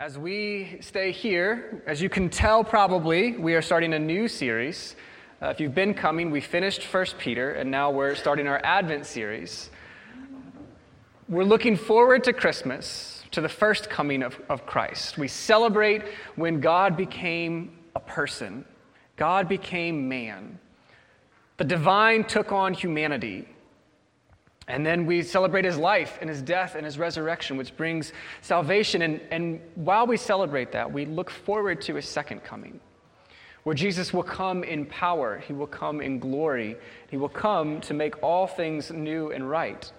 as we stay here, as you can tell probably, we are starting a new series. Uh, if you've been coming, we finished 1 Peter, and now we're starting our Advent series. We're looking forward to Christmas, to the first coming of, of Christ. We celebrate when God became a person, God became man. The divine took on humanity. And then we celebrate his life and his death and his resurrection, which brings salvation. And, and while we celebrate that, we look forward to his second coming, where Jesus will come in power, he will come in glory, he will come to make all things new and right.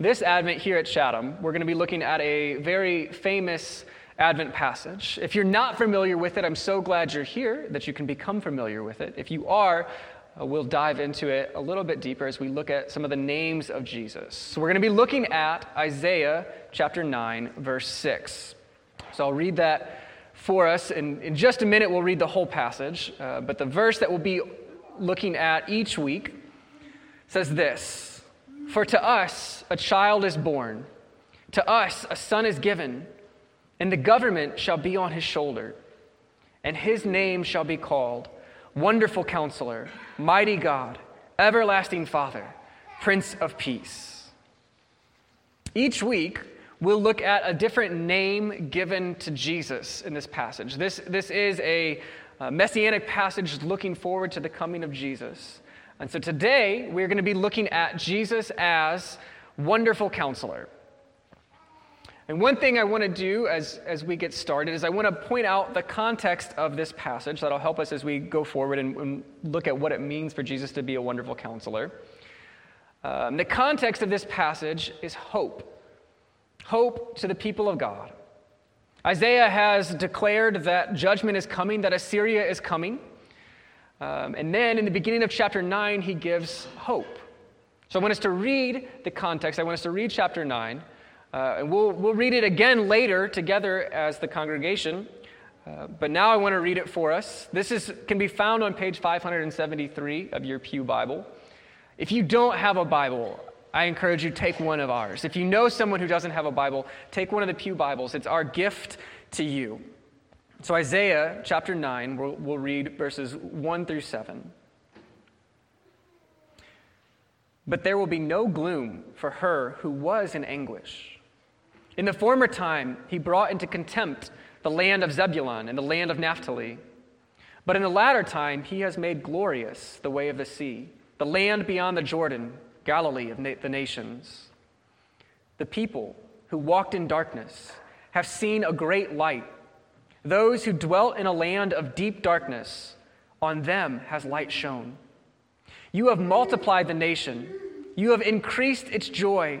This Advent here at Chatham, we're going to be looking at a very famous Advent passage. If you're not familiar with it, I'm so glad you're here that you can become familiar with it. If you are, uh, we'll dive into it a little bit deeper as we look at some of the names of Jesus. So we're going to be looking at Isaiah chapter 9, verse 6. So I'll read that for us. And in just a minute, we'll read the whole passage. Uh, but the verse that we'll be looking at each week says this For to us a child is born, to us a son is given, and the government shall be on his shoulder, and his name shall be called Wonderful Counselor, Mighty God, Everlasting Father, Prince of Peace. Each week, we'll look at a different name given to Jesus in this passage. This, this is a, a messianic passage looking forward to the coming of Jesus. And so today, we're going to be looking at Jesus as Wonderful Counselor. And one thing I want to do as, as we get started is I want to point out the context of this passage that'll help us as we go forward and, and look at what it means for Jesus to be a wonderful counselor. Um, the context of this passage is hope hope to the people of God. Isaiah has declared that judgment is coming, that Assyria is coming. Um, and then in the beginning of chapter 9, he gives hope. So I want us to read the context. I want us to read chapter 9. Uh, and we'll, we'll read it again later together as the congregation. Uh, but now I want to read it for us. This is, can be found on page 573 of your Pew Bible. If you don't have a Bible, I encourage you take one of ours. If you know someone who doesn't have a Bible, take one of the Pew Bibles. It's our gift to you. So, Isaiah chapter 9, we'll, we'll read verses 1 through 7. But there will be no gloom for her who was in anguish. In the former time, he brought into contempt the land of Zebulun and the land of Naphtali. But in the latter time, he has made glorious the way of the sea, the land beyond the Jordan, Galilee of na- the nations. The people who walked in darkness have seen a great light. Those who dwelt in a land of deep darkness, on them has light shone. You have multiplied the nation, you have increased its joy.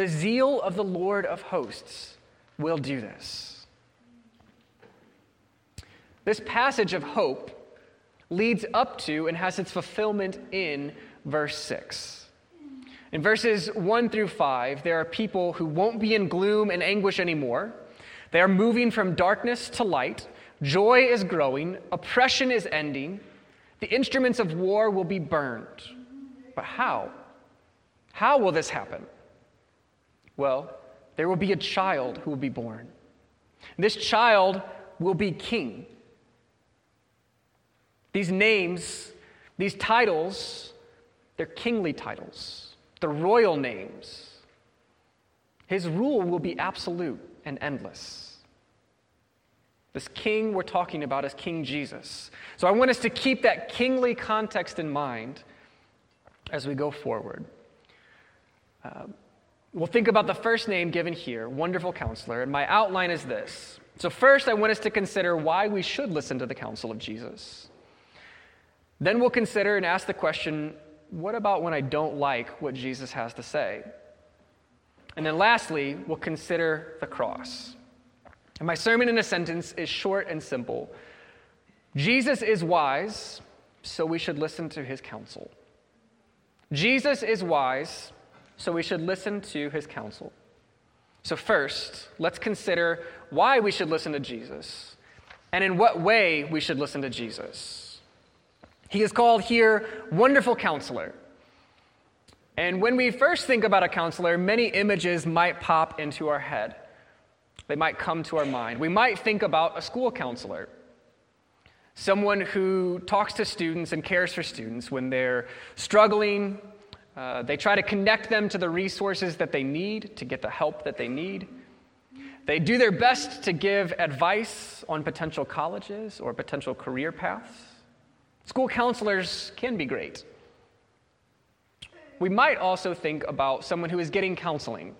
The zeal of the Lord of hosts will do this. This passage of hope leads up to and has its fulfillment in verse 6. In verses 1 through 5, there are people who won't be in gloom and anguish anymore. They are moving from darkness to light. Joy is growing. Oppression is ending. The instruments of war will be burned. But how? How will this happen? Well, there will be a child who will be born. This child will be king. These names, these titles, they're kingly titles, the royal names. His rule will be absolute and endless. This king we're talking about is King Jesus. So I want us to keep that kingly context in mind as we go forward. Uh, we'll think about the first name given here, Wonderful Counselor, and my outline is this. So, first, I want us to consider why we should listen to the counsel of Jesus. Then we'll consider and ask the question what about when I don't like what Jesus has to say? And then lastly, we'll consider the cross. And my sermon in a sentence is short and simple Jesus is wise, so we should listen to his counsel. Jesus is wise, so we should listen to his counsel. So, first, let's consider why we should listen to Jesus and in what way we should listen to Jesus. He is called here Wonderful Counselor. And when we first think about a counselor, many images might pop into our head. They might come to our mind. We might think about a school counselor, someone who talks to students and cares for students when they're struggling. Uh, they try to connect them to the resources that they need to get the help that they need. They do their best to give advice on potential colleges or potential career paths. School counselors can be great we might also think about someone who is getting counseling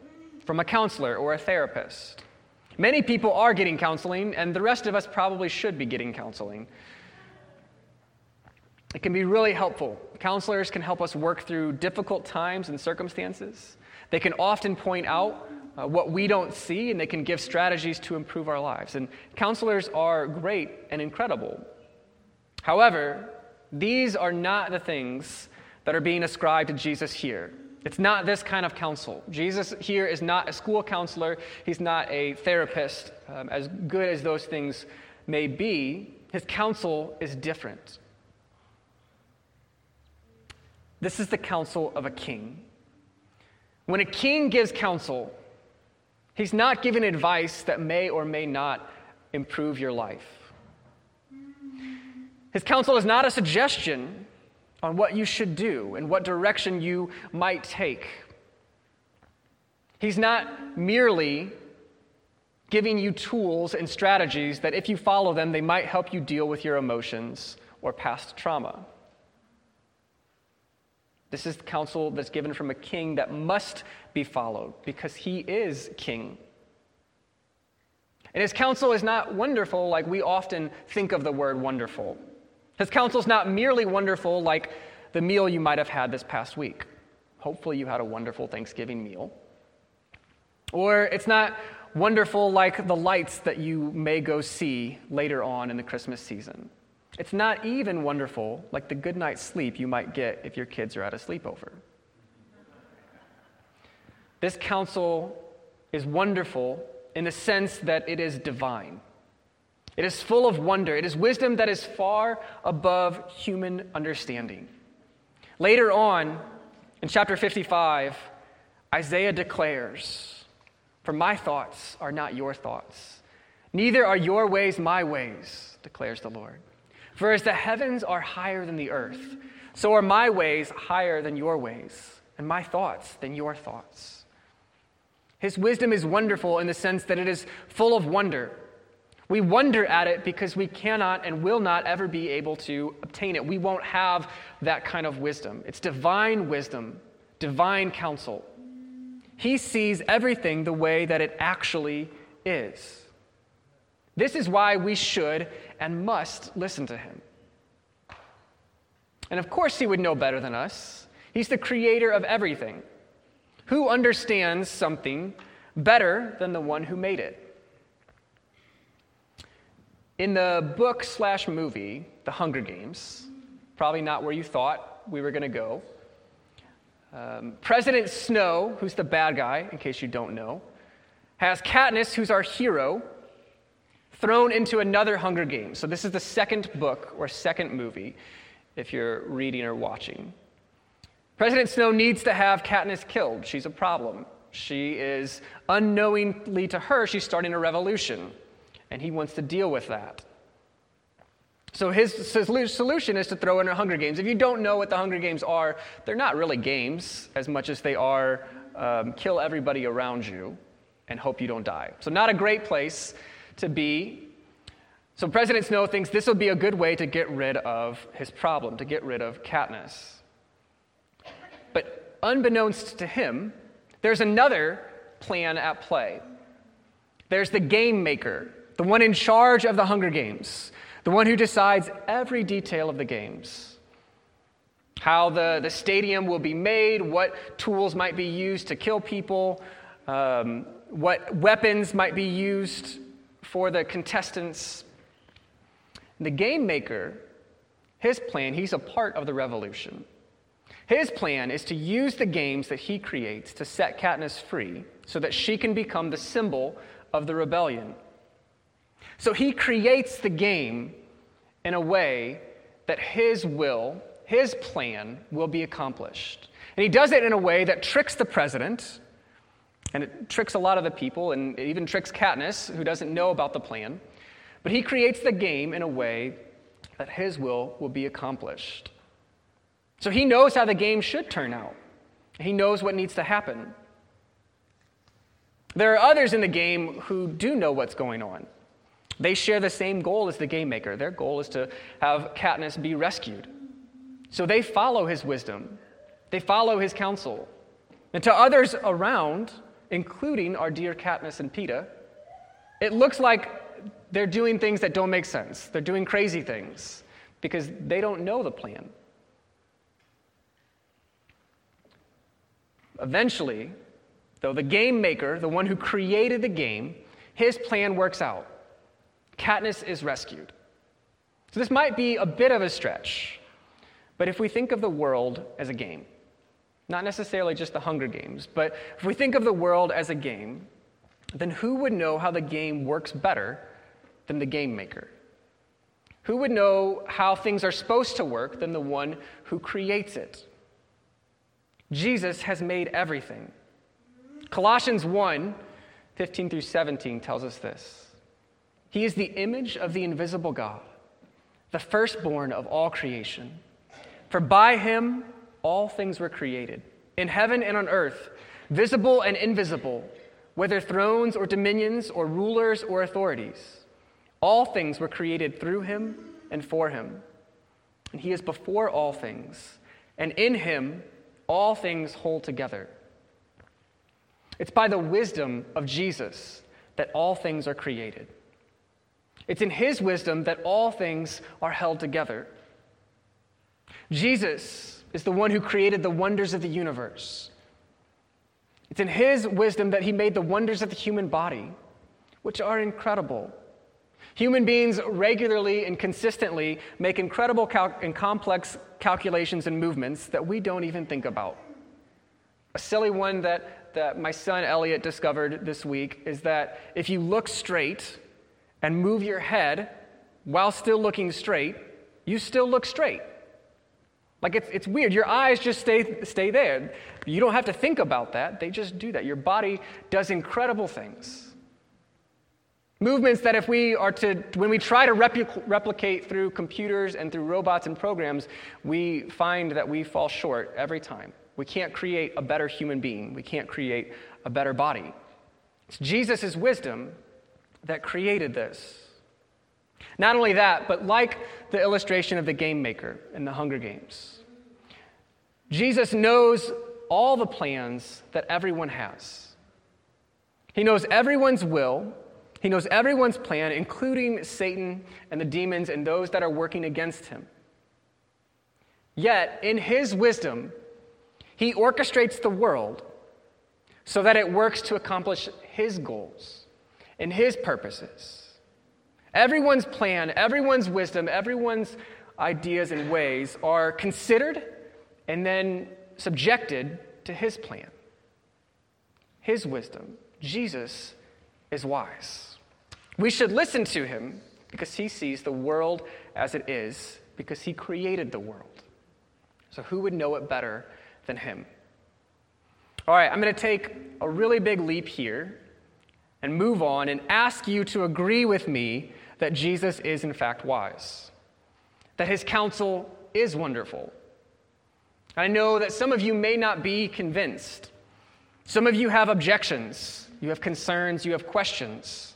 from a counselor or a therapist. Many people are getting counseling, and the rest of us probably should be getting counseling. It can be really helpful. Counselors can help us work through difficult times and circumstances. They can often point out uh, what we don't see, and they can give strategies to improve our lives. And counselors are great and incredible. However, these are not the things that are being ascribed to Jesus here. It's not this kind of counsel. Jesus here is not a school counselor, he's not a therapist. Um, as good as those things may be, his counsel is different. This is the counsel of a king. When a king gives counsel, he's not giving advice that may or may not improve your life. His counsel is not a suggestion on what you should do and what direction you might take. He's not merely giving you tools and strategies that, if you follow them, they might help you deal with your emotions or past trauma. This is counsel that's given from a king that must be followed because he is king. And his counsel is not wonderful like we often think of the word wonderful. His counsel is not merely wonderful like the meal you might have had this past week. Hopefully, you had a wonderful Thanksgiving meal. Or it's not wonderful like the lights that you may go see later on in the Christmas season. It's not even wonderful like the good night's sleep you might get if your kids are at a sleepover. This counsel is wonderful in the sense that it is divine. It is full of wonder. It is wisdom that is far above human understanding. Later on, in chapter 55, Isaiah declares, For my thoughts are not your thoughts, neither are your ways my ways, declares the Lord. For as the heavens are higher than the earth, so are my ways higher than your ways, and my thoughts than your thoughts. His wisdom is wonderful in the sense that it is full of wonder. We wonder at it because we cannot and will not ever be able to obtain it. We won't have that kind of wisdom. It's divine wisdom, divine counsel. He sees everything the way that it actually is. This is why we should and must listen to him. And of course, he would know better than us. He's the creator of everything. Who understands something better than the one who made it? In the book slash movie, The Hunger Games, probably not where you thought we were going to go, um, President Snow, who's the bad guy, in case you don't know, has Katniss, who's our hero, thrown into another Hunger Games. So this is the second book or second movie, if you're reading or watching. President Snow needs to have Katniss killed. She's a problem. She is, unknowingly to her, she's starting a revolution and he wants to deal with that. So his solution is to throw in a Hunger Games. If you don't know what the Hunger Games are, they're not really games as much as they are um, kill everybody around you and hope you don't die. So not a great place to be. So President Snow thinks this will be a good way to get rid of his problem, to get rid of Katniss. But unbeknownst to him, there's another plan at play. There's the game maker, the one in charge of the Hunger Games, the one who decides every detail of the games. How the, the stadium will be made, what tools might be used to kill people, um, what weapons might be used for the contestants. The game maker, his plan, he's a part of the revolution. His plan is to use the games that he creates to set Katniss free so that she can become the symbol of the rebellion. So he creates the game in a way that his will, his plan, will be accomplished. And he does it in a way that tricks the president, and it tricks a lot of the people, and it even tricks Katniss, who doesn't know about the plan. But he creates the game in a way that his will will be accomplished. So he knows how the game should turn out. He knows what needs to happen. There are others in the game who do know what's going on. They share the same goal as the game maker. Their goal is to have Katniss be rescued. So they follow his wisdom, they follow his counsel. And to others around, including our dear Katniss and Peeta, it looks like they're doing things that don't make sense. They're doing crazy things because they don't know the plan. Eventually, though, the game maker, the one who created the game, his plan works out. Katniss is rescued. So this might be a bit of a stretch, but if we think of the world as a game, not necessarily just the Hunger Games, but if we think of the world as a game, then who would know how the game works better than the game maker? Who would know how things are supposed to work than the one who creates it? Jesus has made everything. Colossians 1 15 through 17 tells us this. He is the image of the invisible God, the firstborn of all creation. For by him all things were created, in heaven and on earth, visible and invisible, whether thrones or dominions or rulers or authorities. All things were created through him and for him. And he is before all things, and in him all things hold together. It's by the wisdom of Jesus that all things are created. It's in his wisdom that all things are held together. Jesus is the one who created the wonders of the universe. It's in his wisdom that he made the wonders of the human body, which are incredible. Human beings regularly and consistently make incredible cal- and complex calculations and movements that we don't even think about. A silly one that, that my son Elliot discovered this week is that if you look straight and move your head while still looking straight, you still look straight. Like it's, it's weird. Your eyes just stay, stay there. You don't have to think about that, they just do that. Your body does incredible things. Movements that, if we are to, when we try to replic- replicate through computers and through robots and programs, we find that we fall short every time. We can't create a better human being, we can't create a better body. It's Jesus' wisdom that created this. Not only that, but like the illustration of the game maker in the Hunger Games, Jesus knows all the plans that everyone has. He knows everyone's will he knows everyone's plan, including Satan and the demons and those that are working against him. Yet, in his wisdom, he orchestrates the world so that it works to accomplish his goals and his purposes. Everyone's plan, everyone's wisdom, everyone's ideas and ways are considered and then subjected to his plan, his wisdom. Jesus is wise. We should listen to him because he sees the world as it is, because he created the world. So, who would know it better than him? All right, I'm going to take a really big leap here and move on and ask you to agree with me that Jesus is, in fact, wise, that his counsel is wonderful. I know that some of you may not be convinced. Some of you have objections, you have concerns, you have questions.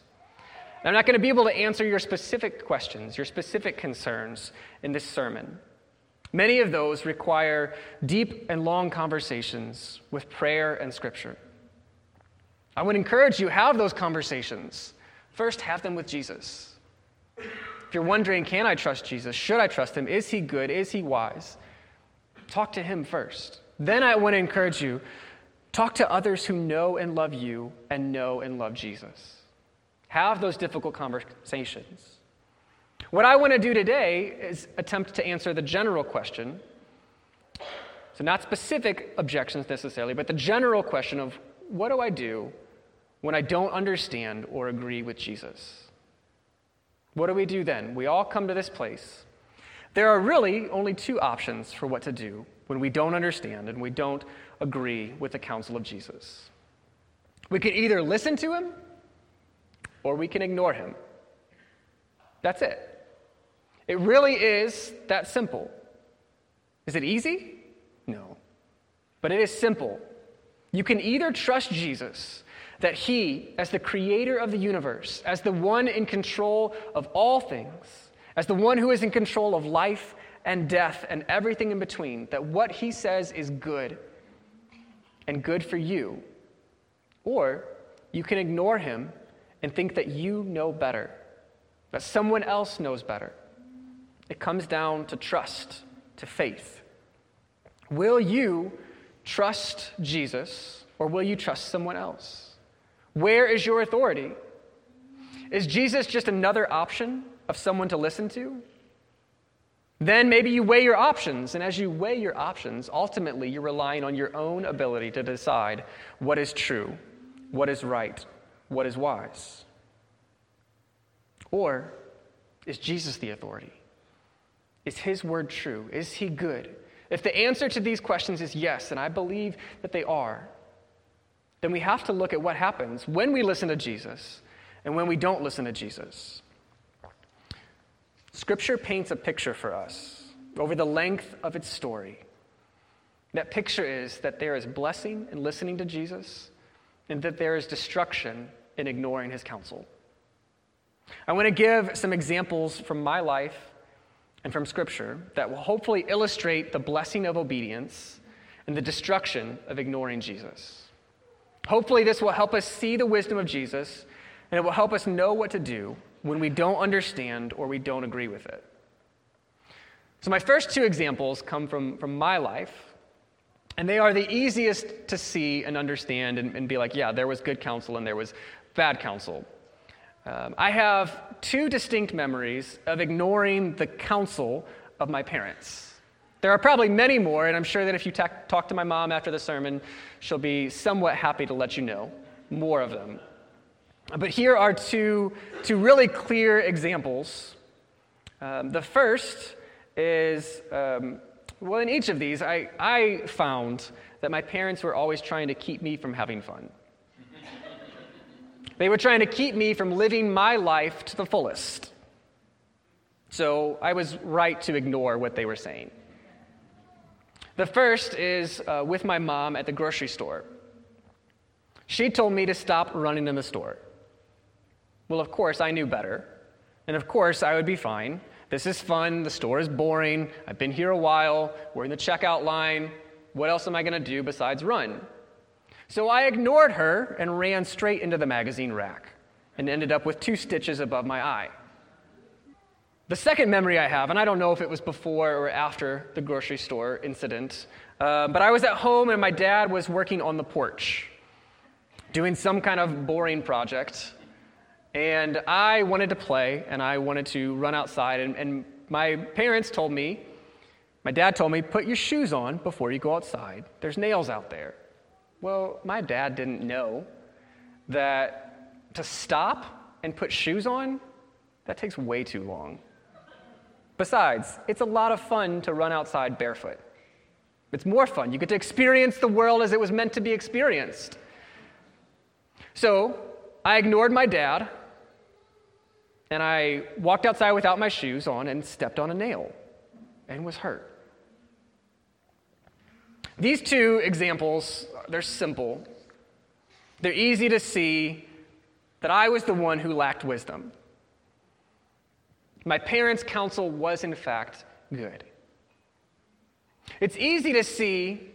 I'm not going to be able to answer your specific questions, your specific concerns in this sermon. Many of those require deep and long conversations with prayer and scripture. I would encourage you have those conversations. First, have them with Jesus. If you're wondering, can I trust Jesus? Should I trust him? Is he good? Is he wise? Talk to him first. Then I want to encourage you talk to others who know and love you and know and love Jesus. Have those difficult conversations. What I want to do today is attempt to answer the general question. So, not specific objections necessarily, but the general question of what do I do when I don't understand or agree with Jesus? What do we do then? We all come to this place. There are really only two options for what to do when we don't understand and we don't agree with the counsel of Jesus. We can either listen to him or we can ignore him. That's it. It really is that simple. Is it easy? No. But it is simple. You can either trust Jesus, that he, as the creator of the universe, as the one in control of all things, as the one who is in control of life and death and everything in between, that what he says is good and good for you. Or you can ignore him and think that you know better, that someone else knows better. It comes down to trust, to faith. Will you trust Jesus or will you trust someone else? Where is your authority? Is Jesus just another option of someone to listen to? Then maybe you weigh your options, and as you weigh your options, ultimately you're relying on your own ability to decide what is true, what is right, what is wise. Or is Jesus the authority? Is his word true? Is he good? If the answer to these questions is yes, and I believe that they are, then we have to look at what happens when we listen to Jesus and when we don't listen to Jesus. Scripture paints a picture for us over the length of its story. That picture is that there is blessing in listening to Jesus and that there is destruction in ignoring his counsel. I want to give some examples from my life and from Scripture that will hopefully illustrate the blessing of obedience and the destruction of ignoring Jesus. Hopefully, this will help us see the wisdom of Jesus and it will help us know what to do when we don't understand or we don't agree with it. So, my first two examples come from, from my life, and they are the easiest to see and understand and, and be like, yeah, there was good counsel and there was bad counsel. Um, I have two distinct memories of ignoring the counsel of my parents. There are probably many more, and I'm sure that if you ta- talk to my mom after the sermon, she'll be somewhat happy to let you know more of them. But here are two, two really clear examples. Um, the first is, um, well, in each of these, I, I found that my parents were always trying to keep me from having fun. they were trying to keep me from living my life to the fullest. So I was right to ignore what they were saying. The first is uh, with my mom at the grocery store. She told me to stop running in the store. Well, of course, I knew better. And of course, I would be fine. This is fun. The store is boring. I've been here a while. We're in the checkout line. What else am I going to do besides run? So I ignored her and ran straight into the magazine rack and ended up with two stitches above my eye. The second memory I have, and I don't know if it was before or after the grocery store incident, uh, but I was at home and my dad was working on the porch doing some kind of boring project. And I wanted to play and I wanted to run outside. And, and, my parents told me, my dad told me, put your shoes on before you go outside. There's nails out there. Well, my dad didn't know that to stop and put shoes on, that takes way too long. Besides, it's a lot of fun to run outside barefoot. It's more fun. You get to experience the world as it was meant to be experienced. So I ignored my dad and I walked outside without my shoes on and stepped on a nail and was hurt. These two examples, they're simple. They're easy to see. that I was the one who lacked wisdom. My parents' counsel was, in fact, good. It's easy to see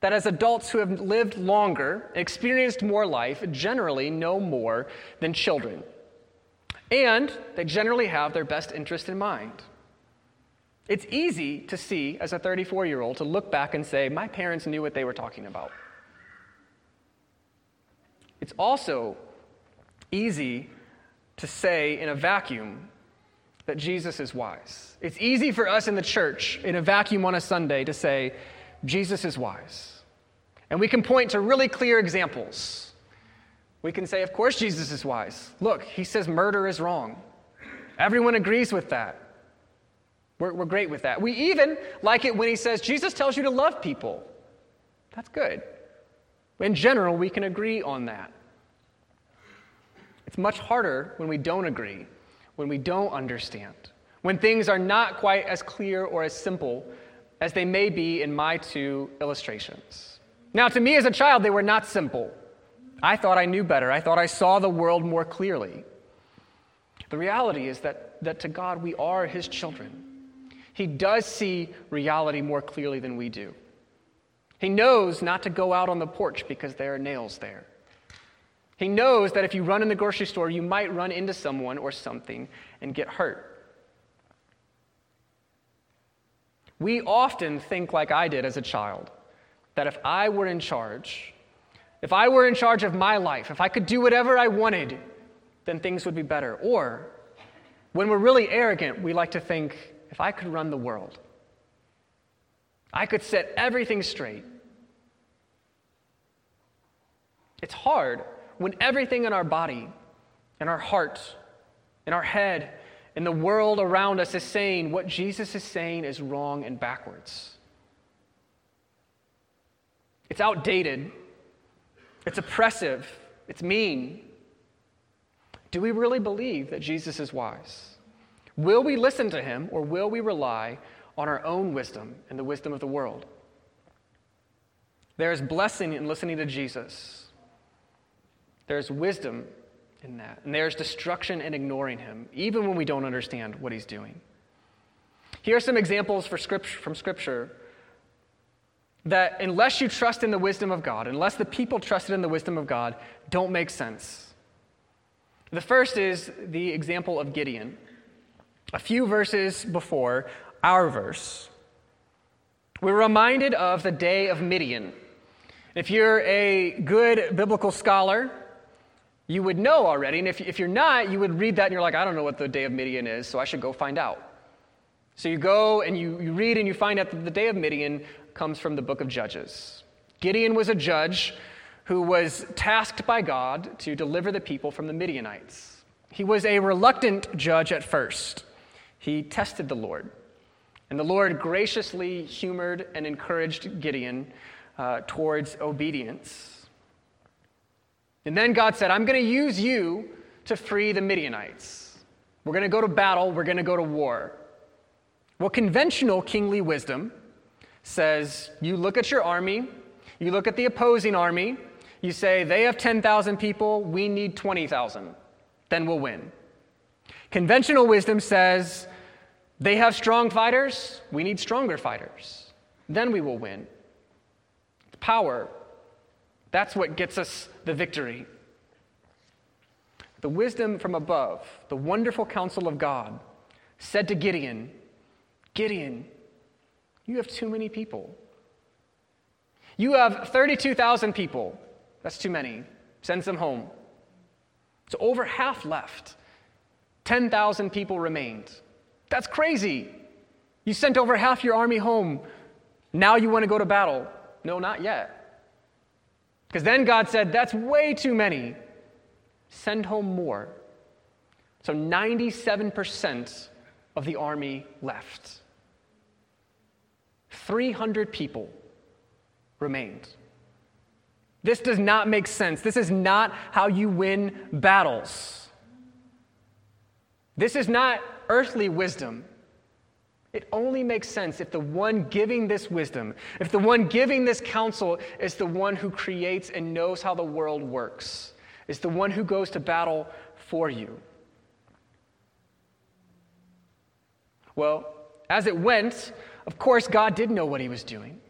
that as adults who have lived longer, experienced more life, generally know more than children. And they generally have their best interest in mind. It's easy to see, as a 34 year old, to look back and say, My parents knew what they were talking about. It's also easy to say in a vacuum that Jesus is wise. It's easy for us in the church, in a vacuum on a Sunday, to say, Jesus is wise. And we can point to really clear examples. We can say, of course, Jesus is wise. Look, he says murder is wrong. Everyone agrees with that. We're, we're great with that. We even like it when he says, Jesus tells you to love people. That's good. In general, we can agree on that. It's much harder when we don't agree, when we don't understand, when things are not quite as clear or as simple as they may be in my two illustrations. Now, to me as a child, they were not simple. I thought I knew better. I thought I saw the world more clearly. The reality is that, that to God, we are His children. He does see reality more clearly than we do. He knows not to go out on the porch because there are nails there. He knows that if you run in the grocery store, you might run into someone or something and get hurt. We often think, like I did as a child, that if I were in charge, if I were in charge of my life, if I could do whatever I wanted, then things would be better. Or, when we're really arrogant, we like to think, if I could run the world, I could set everything straight. It's hard when everything in our body, in our heart, in our head, in the world around us is saying what Jesus is saying is wrong and backwards. It's outdated. It's oppressive. It's mean. Do we really believe that Jesus is wise? Will we listen to him or will we rely on our own wisdom and the wisdom of the world? There is blessing in listening to Jesus. There's wisdom in that. And there's destruction in ignoring him, even when we don't understand what he's doing. Here are some examples scripture, from Scripture that, unless you trust in the wisdom of God, unless the people trusted in the wisdom of God, don't make sense. The first is the example of Gideon a few verses before our verse. We're reminded of the day of Midian. If you're a good biblical scholar, you would know already. And if, if you're not, you would read that and you're like, I don't know what the day of Midian is, so I should go find out. So you go and you, you read and you find out that the day of Midian comes from the book of Judges. Gideon was a judge who was tasked by God to deliver the people from the Midianites. He was a reluctant judge at first he tested the Lord. And the Lord graciously humored and encouraged Gideon uh, towards obedience. And then God said, I'm going to use you to free the Midianites. We're going to go to battle, we're going to go to war. Well, conventional kingly wisdom says you look at your army, you look at the opposing army, you say, they have 10,000 people, we need 20,000, then we'll win. Conventional wisdom says they have strong fighters, we need stronger fighters. Then we will win. Power, that's what gets us the victory. The wisdom from above, the wonderful counsel of God, said to Gideon, Gideon, you have too many people. You have 32,000 people. That's too many. Send some home. So over half left. 10,000 people remained. That's crazy. You sent over half your army home. Now you want to go to battle. No, not yet. Because then God said, That's way too many. Send home more. So 97% of the army left. 300 people remained. This does not make sense. This is not how you win battles. This is not earthly wisdom. It only makes sense if the one giving this wisdom, if the one giving this counsel is the one who creates and knows how the world works. is the one who goes to battle for you. Well, as it went, of course, God did know what he was doing.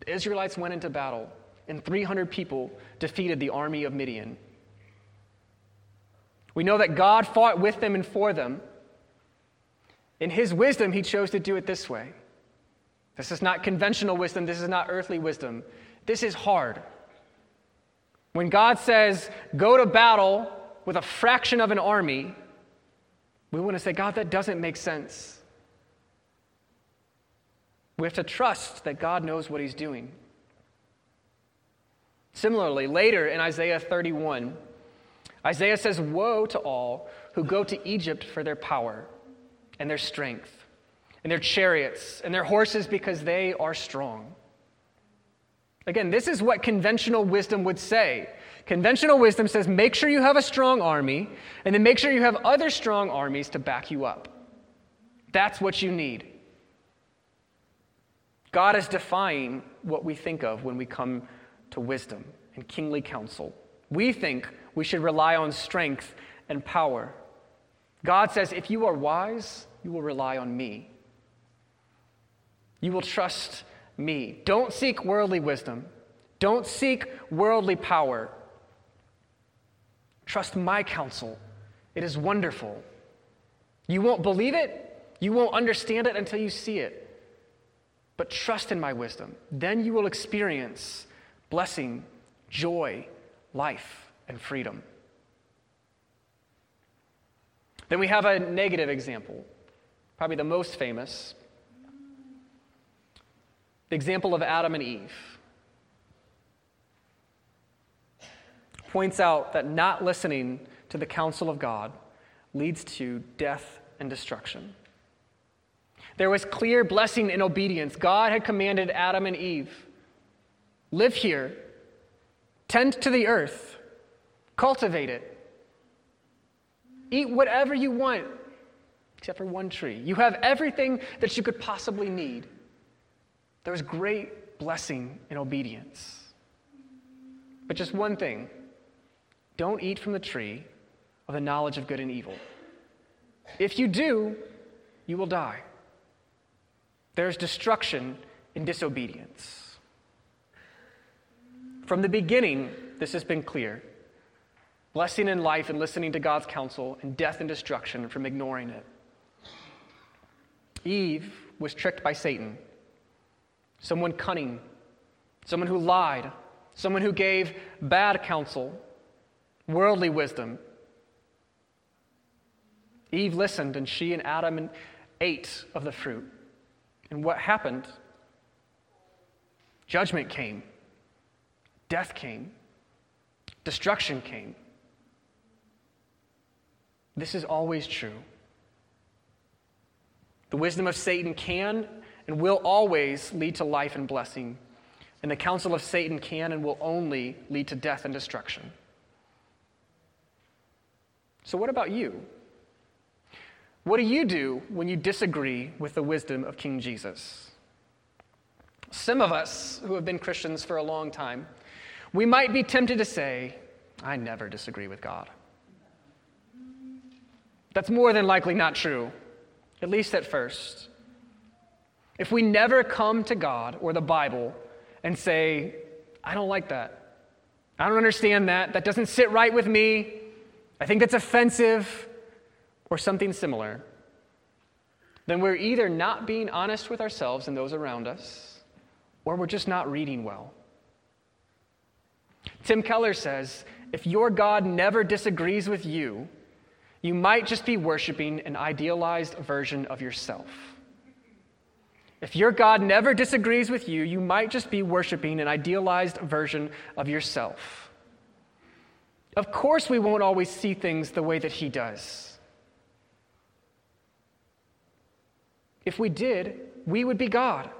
The Israelites went into battle, and 300 people defeated the army of Midian. We know that God fought with them and for them. In his wisdom, he chose to do it this way. This is not conventional wisdom, this is not earthly wisdom. This is hard. When God says, go to battle with a fraction of an army, we want to say, God, that doesn't make sense. We have to trust that God knows what he's doing. Similarly, later in Isaiah 31, Isaiah says, Woe to all who go to Egypt for their power and their strength, and their chariots and their horses because they are strong. Again, this is what conventional wisdom would say. Conventional wisdom says make sure you have a strong army, and then make sure you have other strong armies to back you up. That's what you need. God is defying what we think of when we come to wisdom and kingly counsel. We think we should rely on strength and power. God says, if you are wise, you will rely on me. You will trust me. Don't seek worldly wisdom. Don't seek worldly power. Trust my counsel. It is wonderful. You won't believe it, you won't understand it until you see it. But trust in my wisdom. Then you will experience blessing, joy, life, and freedom. Then we have a negative example, probably the most famous the example of Adam and Eve. Points out that not listening to the counsel of God leads to death and destruction. There was clear blessing in obedience. God had commanded Adam and Eve live here, tend to the earth, cultivate it, eat whatever you want, except for one tree. You have everything that you could possibly need. There was great blessing in obedience. But just one thing don't eat from the tree of the knowledge of good and evil. If you do, you will die. There's destruction in disobedience. From the beginning, this has been clear blessing in life and listening to God's counsel, and death and destruction from ignoring it. Eve was tricked by Satan, someone cunning, someone who lied, someone who gave bad counsel, worldly wisdom. Eve listened, and she and Adam ate of the fruit. And what happened? Judgment came, death came, destruction came. This is always true. The wisdom of Satan can and will always lead to life and blessing, and the counsel of Satan can and will only lead to death and destruction. So, what about you? What do you do when you disagree with the wisdom of King Jesus? Some of us who have been Christians for a long time, we might be tempted to say, I never disagree with God. That's more than likely not true, at least at first. If we never come to God or the Bible and say, I don't like that, I don't understand that, that doesn't sit right with me, I think that's offensive, or something similar, then we're either not being honest with ourselves and those around us, or we're just not reading well. Tim Keller says if your God never disagrees with you, you might just be worshiping an idealized version of yourself. If your God never disagrees with you, you might just be worshiping an idealized version of yourself. Of course, we won't always see things the way that He does. If we did, we would be God.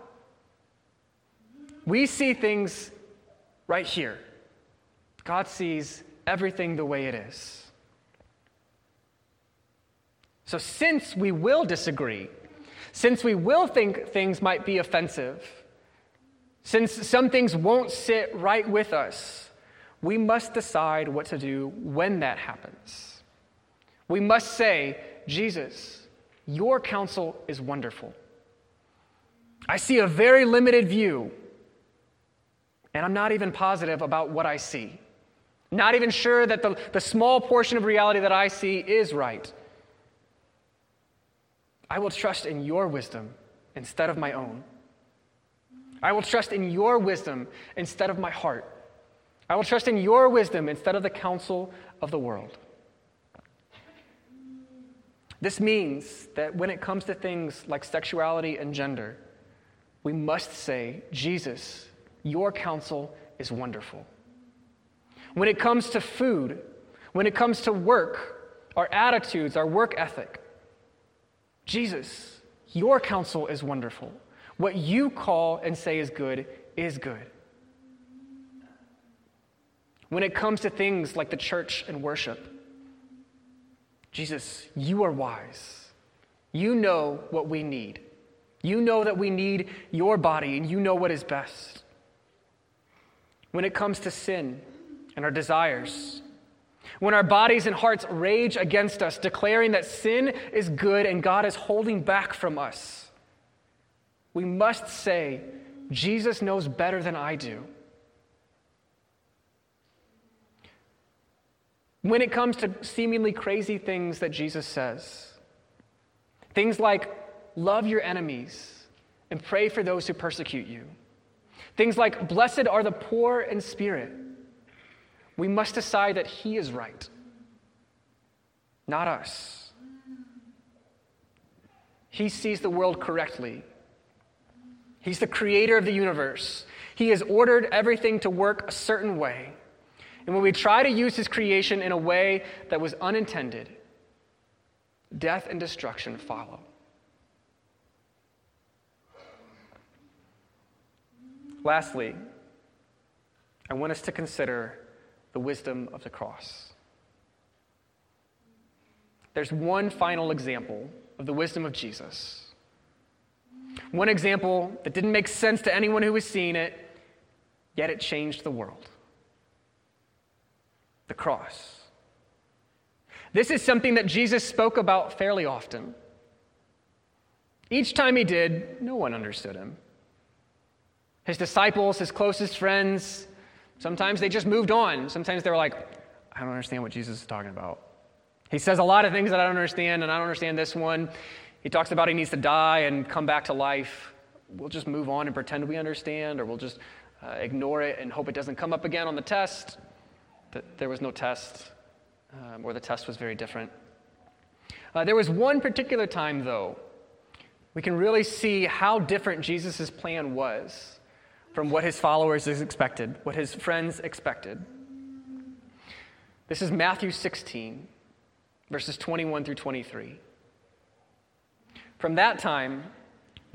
We see things right here. God sees everything the way it is. So, since we will disagree, since we will think things might be offensive, since some things won't sit right with us, we must decide what to do when that happens. We must say, Jesus, your counsel is wonderful. I see a very limited view, and I'm not even positive about what I see. Not even sure that the, the small portion of reality that I see is right. I will trust in your wisdom instead of my own. I will trust in your wisdom instead of my heart. I will trust in your wisdom instead of the counsel of the world. This means that when it comes to things like sexuality and gender, we must say, Jesus, your counsel is wonderful. When it comes to food, when it comes to work, our attitudes, our work ethic, Jesus, your counsel is wonderful. What you call and say is good is good. When it comes to things like the church and worship, Jesus, you are wise. You know what we need. You know that we need your body, and you know what is best. When it comes to sin and our desires, when our bodies and hearts rage against us, declaring that sin is good and God is holding back from us, we must say, Jesus knows better than I do. When it comes to seemingly crazy things that Jesus says, things like love your enemies and pray for those who persecute you, things like blessed are the poor in spirit, we must decide that He is right, not us. He sees the world correctly. He's the creator of the universe. He has ordered everything to work a certain way. And when we try to use his creation in a way that was unintended, death and destruction follow. Lastly, I want us to consider the wisdom of the cross. There's one final example of the wisdom of Jesus. One example that didn't make sense to anyone who was seeing it, yet it changed the world the cross. This is something that Jesus spoke about fairly often. Each time he did, no one understood him. His disciples, his closest friends, sometimes they just moved on. Sometimes they were like, I don't understand what Jesus is talking about. He says a lot of things that I don't understand, and I don't understand this one. He talks about he needs to die and come back to life. We'll just move on and pretend we understand, or we'll just uh, ignore it and hope it doesn't come up again on the test that there was no test, um, or the test was very different. Uh, there was one particular time, though, we can really see how different Jesus' plan was from what his followers expected, what his friends expected. This is Matthew 16, verses 21 through 23. From that time,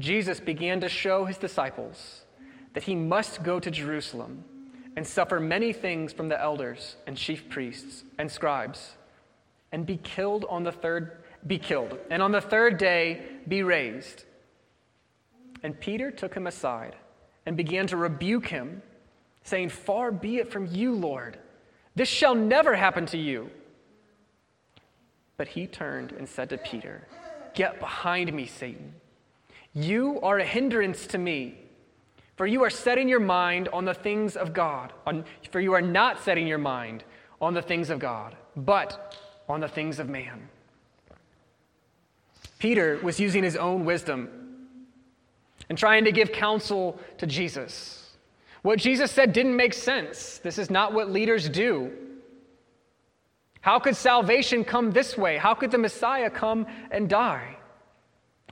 Jesus began to show his disciples that he must go to Jerusalem and suffer many things from the elders and chief priests and scribes and be killed on the third be killed and on the third day be raised and peter took him aside and began to rebuke him saying far be it from you lord this shall never happen to you but he turned and said to peter get behind me satan you are a hindrance to me for you are setting your mind on the things of God. On, for you are not setting your mind on the things of God, but on the things of man. Peter was using his own wisdom and trying to give counsel to Jesus. What Jesus said didn't make sense. This is not what leaders do. How could salvation come this way? How could the Messiah come and die?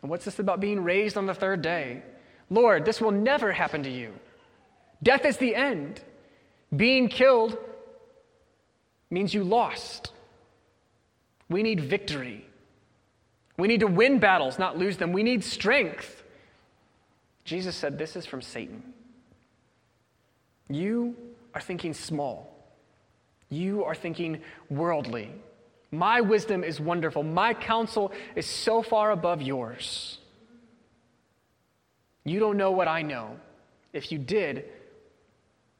And what's this about being raised on the third day? Lord, this will never happen to you. Death is the end. Being killed means you lost. We need victory. We need to win battles, not lose them. We need strength. Jesus said, This is from Satan. You are thinking small, you are thinking worldly. My wisdom is wonderful, my counsel is so far above yours. You don't know what I know. If you did,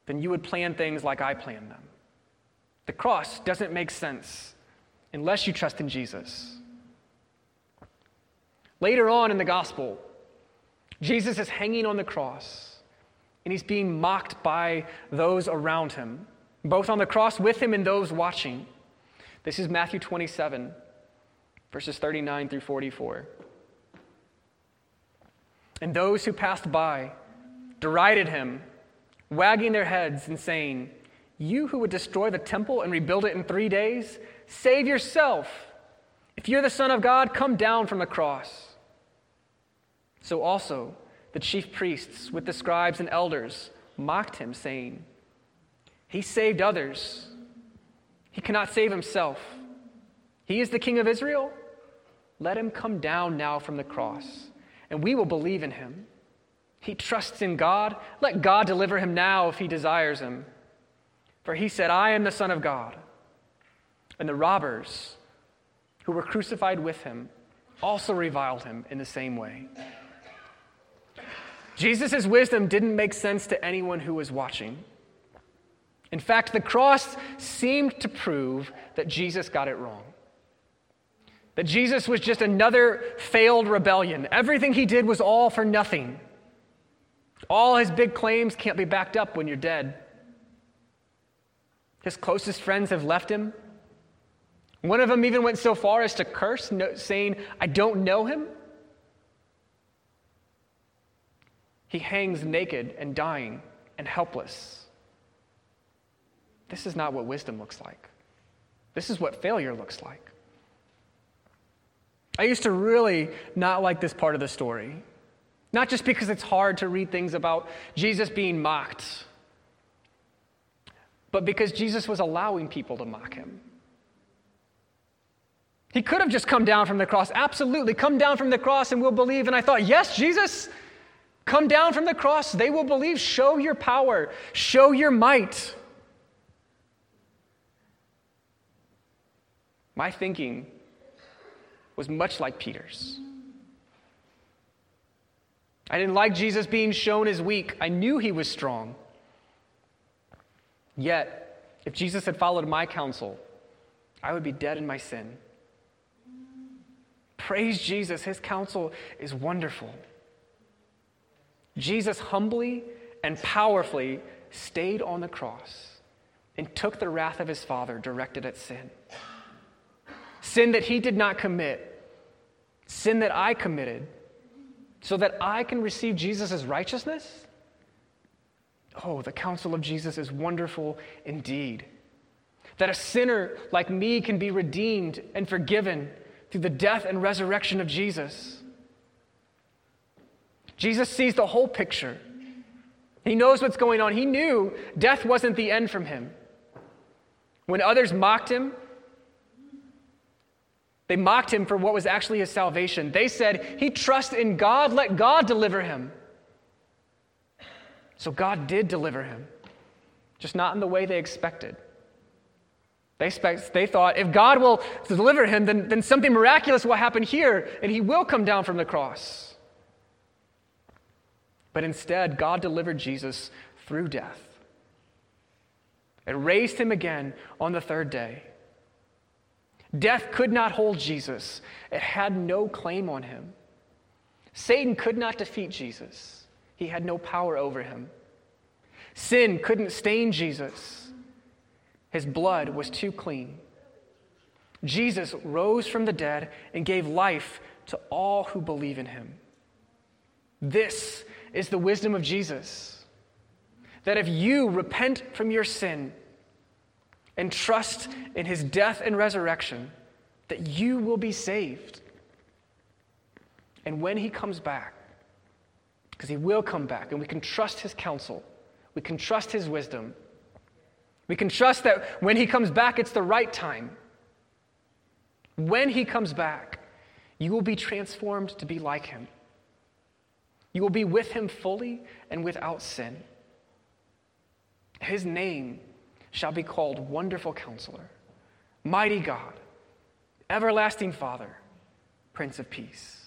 then you would plan things like I plan them. The cross doesn't make sense unless you trust in Jesus. Later on in the gospel, Jesus is hanging on the cross and he's being mocked by those around him, both on the cross with him and those watching. This is Matthew 27, verses 39 through 44. And those who passed by derided him, wagging their heads and saying, You who would destroy the temple and rebuild it in three days, save yourself. If you're the Son of God, come down from the cross. So also, the chief priests with the scribes and elders mocked him, saying, He saved others. He cannot save himself. He is the King of Israel. Let him come down now from the cross, and we will believe in him. He trusts in God. Let God deliver him now if he desires him. For he said, I am the Son of God. And the robbers who were crucified with him also reviled him in the same way. Jesus' wisdom didn't make sense to anyone who was watching. In fact, the cross seemed to prove that Jesus got it wrong. That Jesus was just another failed rebellion. Everything he did was all for nothing. All his big claims can't be backed up when you're dead. His closest friends have left him. One of them even went so far as to curse, saying, I don't know him. He hangs naked and dying and helpless. This is not what wisdom looks like. This is what failure looks like. I used to really not like this part of the story. Not just because it's hard to read things about Jesus being mocked, but because Jesus was allowing people to mock him. He could have just come down from the cross. Absolutely, come down from the cross and we'll believe. And I thought, yes, Jesus, Come down from the cross, they will believe. Show your power, show your might. My thinking was much like Peter's. I didn't like Jesus being shown as weak. I knew he was strong. Yet, if Jesus had followed my counsel, I would be dead in my sin. Praise Jesus, his counsel is wonderful. Jesus humbly and powerfully stayed on the cross and took the wrath of his Father directed at sin. Sin that he did not commit, sin that I committed, so that I can receive Jesus' righteousness? Oh, the counsel of Jesus is wonderful indeed. That a sinner like me can be redeemed and forgiven through the death and resurrection of Jesus. Jesus sees the whole picture. He knows what's going on. He knew death wasn't the end from him. When others mocked him, they mocked him for what was actually his salvation. They said, He trusts in God, let God deliver him. So God did deliver him, just not in the way they expected. They, expect, they thought, if God will deliver him, then, then something miraculous will happen here, and he will come down from the cross. But instead, God delivered Jesus through death and raised him again on the third day. Death could not hold Jesus, it had no claim on him. Satan could not defeat Jesus, he had no power over him. Sin couldn't stain Jesus, his blood was too clean. Jesus rose from the dead and gave life to all who believe in him. This is the wisdom of Jesus. That if you repent from your sin and trust in his death and resurrection, that you will be saved. And when he comes back, because he will come back, and we can trust his counsel, we can trust his wisdom, we can trust that when he comes back, it's the right time. When he comes back, you will be transformed to be like him. You will be with him fully and without sin. His name shall be called Wonderful Counselor, Mighty God, Everlasting Father, Prince of Peace.